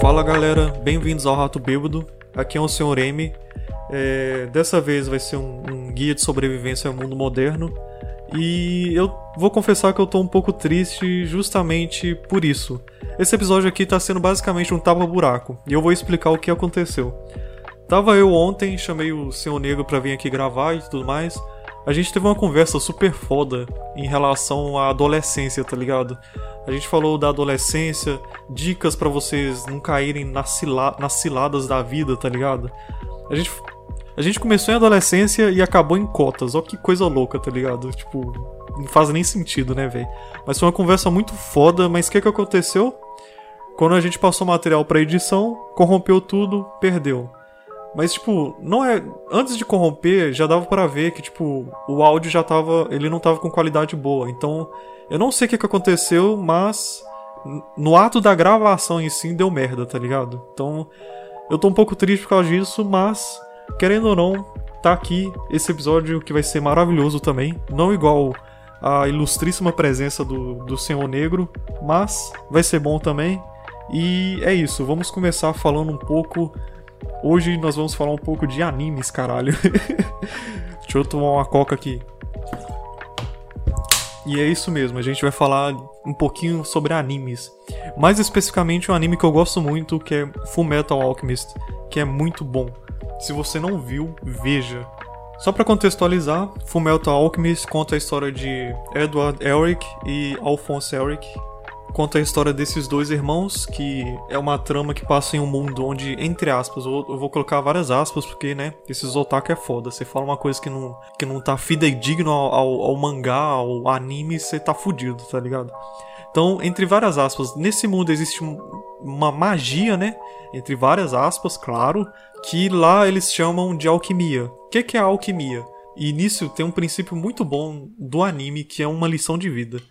Fala galera, bem-vindos ao Rato Bêbado. Aqui é o Sr. M. É, dessa vez vai ser um, um, guia de sobrevivência ao mundo moderno. E eu vou confessar que eu tô um pouco triste justamente por isso. Esse episódio aqui tá sendo basicamente um tapa-buraco, e eu vou explicar o que aconteceu. Tava eu ontem, chamei o Senhor Negro pra vir aqui gravar e tudo mais. A gente teve uma conversa super foda em relação à adolescência, tá ligado? A gente falou da adolescência, dicas para vocês não caírem nas, cila nas ciladas da vida, tá ligado? A gente, a gente começou em adolescência e acabou em cotas. Ó que coisa louca, tá ligado? Tipo, não faz nem sentido, né, velho? Mas foi uma conversa muito foda, mas o que que aconteceu? Quando a gente passou material para edição, corrompeu tudo, perdeu. Mas, tipo, não é. Antes de corromper, já dava para ver que, tipo, o áudio já tava. Ele não tava com qualidade boa. Então, eu não sei o que, que aconteceu, mas. No ato da gravação em si, deu merda, tá ligado? Então, eu tô um pouco triste por causa disso, mas. Querendo ou não, tá aqui esse episódio que vai ser maravilhoso também. Não igual a ilustríssima presença do, do Senhor Negro, mas vai ser bom também. E é isso, vamos começar falando um pouco Hoje nós vamos falar um pouco de animes, caralho. Deixa eu tomar uma coca aqui. E é isso mesmo, a gente vai falar um pouquinho sobre animes. Mais especificamente um anime que eu gosto muito, que é Full Metal Alchemist, que é muito bom. Se você não viu, veja. Só para contextualizar, Full Metal Alchemist conta a história de Edward Elric e Alphonse Elric, conta a história desses dois irmãos, que é uma trama que passa em um mundo onde, entre aspas, eu vou colocar várias aspas, porque, né, esses otaku é foda. Você fala uma coisa que não, que não tá fidedigno ao, ao, ao mangá, ao anime, você tá fudido, tá ligado? Então, entre várias aspas, nesse mundo existe uma magia, né? Entre várias aspas, claro, que lá eles chamam de alquimia. O que, que é a alquimia? E nisso tem um princípio muito bom do anime que é uma lição de vida.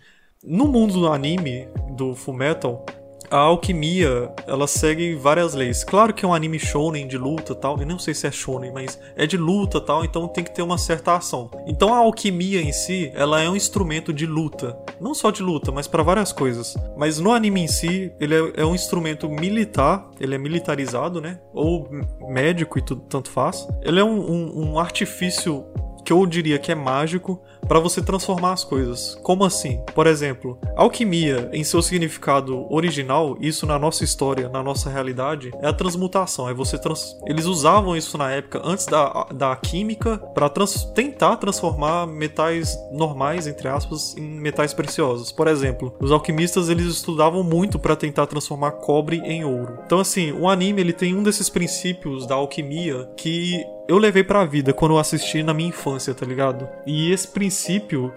No mundo do anime, do Fullmetal, a alquimia, ela segue várias leis. Claro que é um anime shonen de luta tal, eu não sei se é shonen, mas é de luta tal, então tem que ter uma certa ação. Então a alquimia em si, ela é um instrumento de luta. Não só de luta, mas para várias coisas. Mas no anime em si, ele é, é, um instrumento militar, ele é militarizado, né? Ou médico e tudo, tanto faz. Ele é um, um, um artifício que eu diria que é mágico para você transformar as coisas. Como assim? Por exemplo, alquimia, em seu significado original, isso na nossa história, na nossa realidade, é a transmutação. É você trans... Eles usavam isso na época antes da, da química para trans... tentar transformar metais normais, entre aspas, em metais preciosos. Por exemplo, os alquimistas eles estudavam muito para tentar transformar cobre em ouro. Então assim, o anime ele tem um desses princípios da alquimia que eu levei pra vida quando eu assisti na minha infância, tá ligado? E esse princípio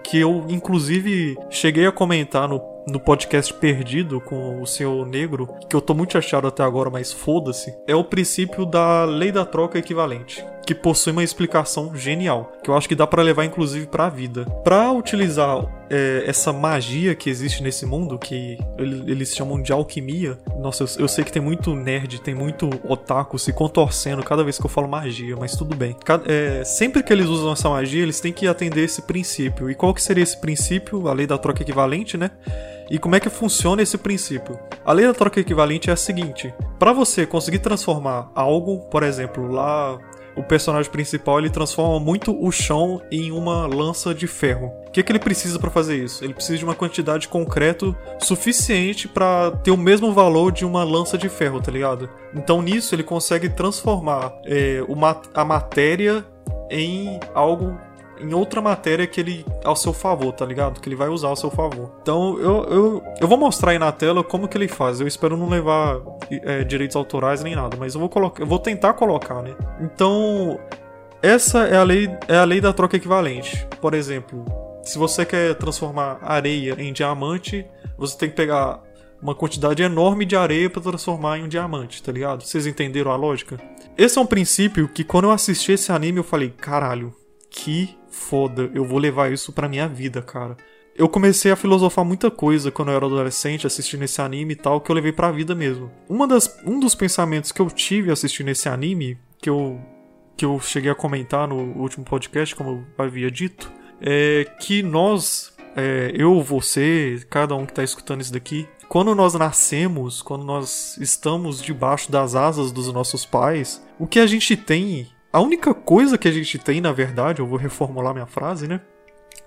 que eu, inclusive, cheguei a comentar no no podcast Perdido com o Senhor Negro, que eu tô muito achado até agora, mas foda-se, é o princípio da lei da troca equivalente, que possui uma explicação genial, que eu acho que dá para levar inclusive para a vida. Para utilizar é, essa magia que existe nesse mundo, que eles chamam de alquimia, nossa, eu, eu, sei que tem muito nerd, tem muito otaku se contorcendo cada vez que eu falo magia, mas tudo bem. Cada, é, sempre que eles usam essa magia, eles têm que atender esse princípio. E qual que seria esse princípio? A lei da troca equivalente, né? E como é que funciona esse princípio? A lei da troca equivalente é a seguinte: para você conseguir transformar algo, por exemplo, lá o personagem principal ele transforma muito o chão em uma lança de ferro. O que, é que ele precisa para fazer isso? Ele precisa de uma quantidade de concreto suficiente para ter o mesmo valor de uma lança de ferro, tá ligado? Então nisso ele consegue transformar é, uma, a matéria em algo em outra matéria que ele ao seu favor, tá ligado? Que ele vai usar ao seu favor. Então eu, eu, eu vou mostrar aí na tela como que ele faz. Eu espero não levar é, direitos autorais nem nada, mas eu vou colocar, eu vou tentar colocar, né? Então essa é a lei é a lei da troca equivalente. Por exemplo, se você quer transformar areia em diamante, você tem que pegar uma quantidade enorme de areia para transformar em um diamante, tá ligado? Vocês entenderam a lógica? Esse é um princípio que quando eu assisti esse anime eu falei, caralho, que foda, eu vou levar isso pra minha vida, cara. Eu comecei a filosofar muita coisa quando eu era adolescente, assistindo esse anime e tal, que eu levei pra vida mesmo. Uma das, um dos pensamentos que eu tive assistindo esse anime, que eu que eu cheguei a comentar no último podcast, como eu havia dito, é que nós, é, eu, você, cada um que está escutando isso daqui, quando nós nascemos, quando nós estamos debaixo das asas dos nossos pais, o que a gente tem, a única coisa que a gente tem, na verdade, eu vou reformular minha frase, né?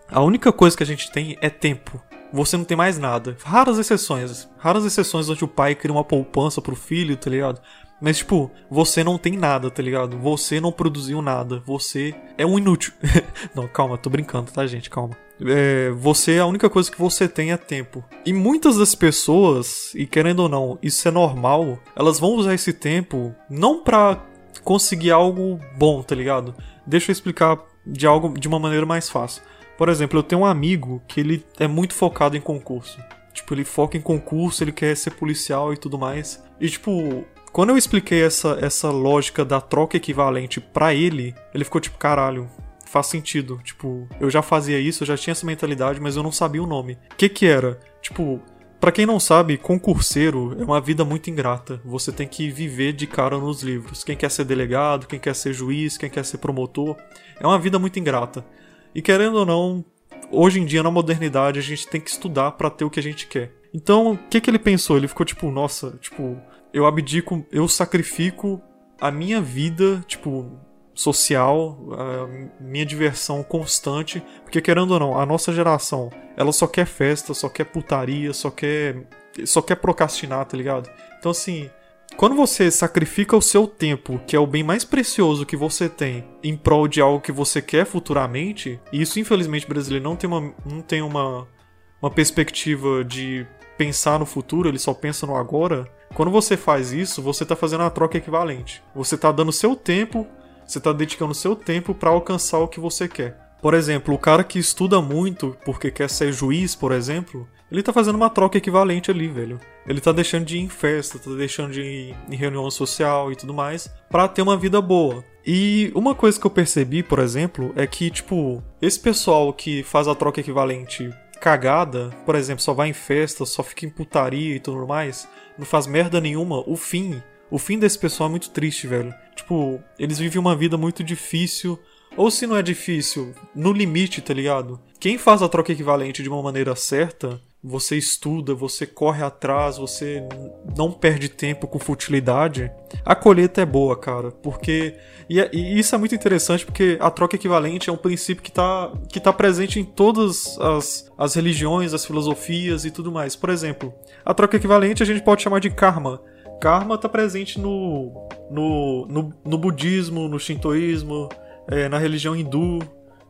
A única coisa que a gente tem é tempo. Você não tem mais nada. Raras exceções. Raras exceções onde o pai cria uma poupança pro filho, tá ligado? Mas, tipo, você não tem nada, tá ligado? Você não produziu nada. Você é um inútil. não, calma, tô brincando, tá, gente? Calma. É, você, a única coisa que você tem é tempo. E muitas das pessoas, e querendo ou não, isso é normal, elas vão usar esse tempo não pra conseguir algo bom, tá ligado? Deixa eu explicar de algo de uma maneira mais fácil. Por exemplo, eu tenho um amigo que ele é muito focado em concurso. Tipo, ele foca em concurso, ele quer ser policial e tudo mais. E tipo, quando eu expliquei essa, essa lógica da troca equivalente para ele, ele ficou tipo, caralho, faz sentido. Tipo, eu já fazia isso, eu já tinha essa mentalidade, mas eu não sabia o nome. O que que era? Tipo, para quem não sabe, concurseiro é uma vida muito ingrata. Você tem que viver de cara nos livros. Quem quer ser delegado, quem quer ser juiz, quem quer ser promotor, é uma vida muito ingrata. E querendo ou não, hoje em dia na modernidade a gente tem que estudar para ter o que a gente quer. Então, o que que ele pensou? Ele ficou tipo, nossa, tipo, eu abdico, eu sacrifico a minha vida, tipo, social, minha diversão constante, porque querendo ou não, a nossa geração, ela só quer festa, só quer putaria, só quer só quer procrastinar, tá ligado? Então assim, quando você sacrifica o seu tempo, que é o bem mais precioso que você tem, em prol de algo que você quer futuramente, e isso infelizmente brasileiro não tem uma, não tem uma, uma perspectiva de pensar no futuro, ele só pensa no agora. Quando você faz isso, você está fazendo a troca equivalente. Você está dando seu tempo, você está dedicando seu tempo para alcançar o que você quer. Por exemplo, o cara que estuda muito porque quer ser juiz, por exemplo, ele tá fazendo uma troca equivalente ali, velho. Ele tá deixando de ir em festa, tá deixando de ir em reunião social e tudo mais, para ter uma vida boa. E uma coisa que eu percebi, por exemplo, é que, tipo, esse pessoal que faz a troca equivalente cagada, por exemplo, só vai em festa, só fica em putaria e tudo mais, não faz merda nenhuma, o fim, o fim desse pessoal é muito triste, velho. Tipo, eles vivem uma vida muito difícil, ou se não é difícil, no limite, tá ligado? Quem faz a troca equivalente de uma maneira certa, você estuda, você corre atrás, você não perde tempo com futilidade, a colheita é boa, cara. Porque. E, é, e, isso é muito interessante porque a troca equivalente é um princípio que está que tá presente em todas as, as religiões, as filosofias e tudo mais. Por exemplo, a troca equivalente a gente pode chamar de karma. Karma está presente no, no, no, no budismo, no shintoísmo, é, na religião hindu.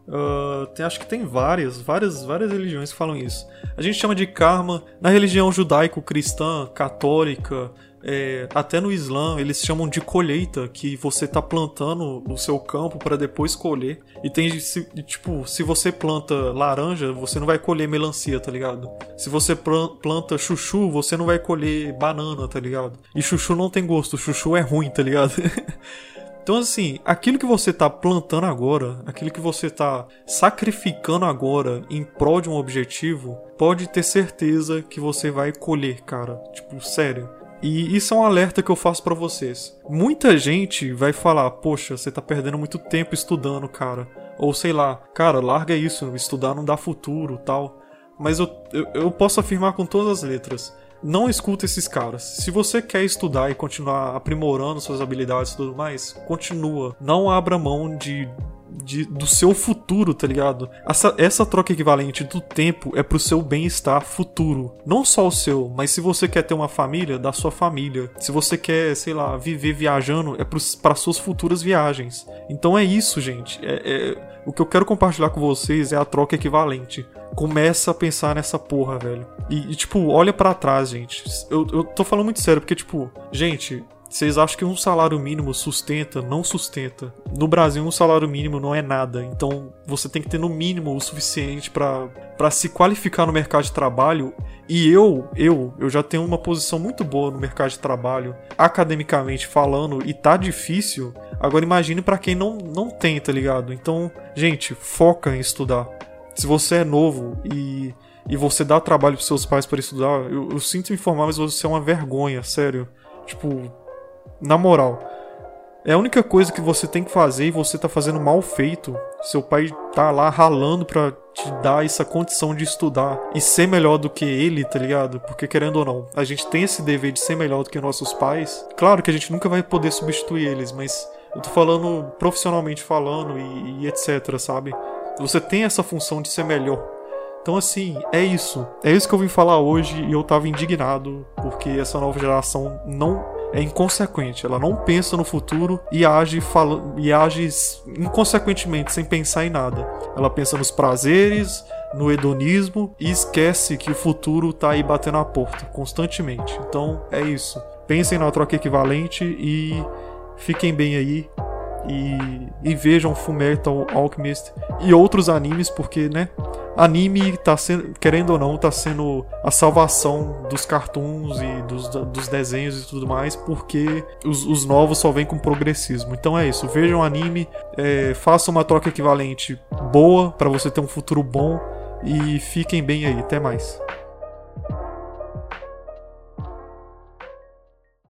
Uh, tem, acho que tem várias, várias, várias religiões que falam isso. A gente chama de karma na religião judaico-cristã, católica, é, até no Islã eles chamam de colheita, que você está plantando no seu campo para depois colher. E tem se, tipo, se você planta laranja, você não vai colher melancia, tá ligado? Se você planta chuchu, você não vai colher banana, tá ligado? E chuchu não tem gosto, chuchu é ruim, tá ligado? Então, assim, aquilo que você tá plantando agora, aquilo que você tá sacrificando agora em prol de um objetivo, pode ter certeza que você vai colher, cara. Tipo, sério. E isso é um alerta que eu faço para vocês. Muita gente vai falar: "Poxa, você tá perdendo muito tempo estudando, cara". Ou sei lá, cara, larga isso, estudar não dá futuro, tal. Mas eu, eu, eu posso afirmar com todas as letras não escuta esses caras. Se você quer estudar e continuar aprimorando suas habilidades e tudo mais, continua. Não abra mão de de, do seu futuro, tá ligado? Essa, essa troca equivalente do tempo é pro seu bem-estar futuro. Não só o seu, mas se você quer ter uma família, da sua família. Se você quer, sei lá, viver viajando, é para suas futuras viagens. Então é isso, gente. É, é, o que eu quero compartilhar com vocês é a troca equivalente. Começa a pensar nessa porra, velho. E, e tipo, olha para trás, gente. Eu, eu tô falando muito sério, porque, tipo, gente, vocês acham que um salário mínimo sustenta? Não sustenta. No Brasil, um salário mínimo não é nada. Então, você tem que ter no mínimo o suficiente para se qualificar no mercado de trabalho. E eu, eu, eu já tenho uma posição muito boa no mercado de trabalho, academicamente falando, e tá difícil. Agora imagine para quem não, não tem, tá ligado? Então, gente, foca em estudar. Se você é novo e e você dá trabalho pros seus pais para estudar, eu, eu sinto informar, mas você é uma vergonha, sério. Tipo, na moral, É a única coisa que você tem que fazer e você tá fazendo mal feito. Seu pai tá lá ralando pra te dar essa condição de estudar e ser melhor do que ele, tá ligado? Porque querendo ou não, a gente tem esse dever de ser melhor do que nossos pais. Claro que a gente nunca vai poder substituir eles, mas eu tô falando profissionalmente falando e, e etc, sabe? Você tem essa função de ser melhor. Então, assim, é isso. É isso que eu vim falar hoje e eu tava indignado porque essa nova geração não é inconsequente. Ela não pensa no futuro e age, fala, e age inconsequentemente, sem pensar em nada. Ela pensa nos prazeres, no hedonismo e esquece que o futuro tá aí batendo a porta constantemente. Então, é isso. Pensem na troca equivalente e fiquem bem aí e, e vejam Fullmetal Alchemist e outros animes, porque, né? Anime tá sendo, querendo ou não, tá sendo a salvação dos cartoons e dos, dos desenhos e tudo mais, porque os, os novos só vêm com progressismo. Então é isso, vejam anime, é, façam uma troca equivalente boa para você ter um futuro bom e fiquem bem aí. Até mais.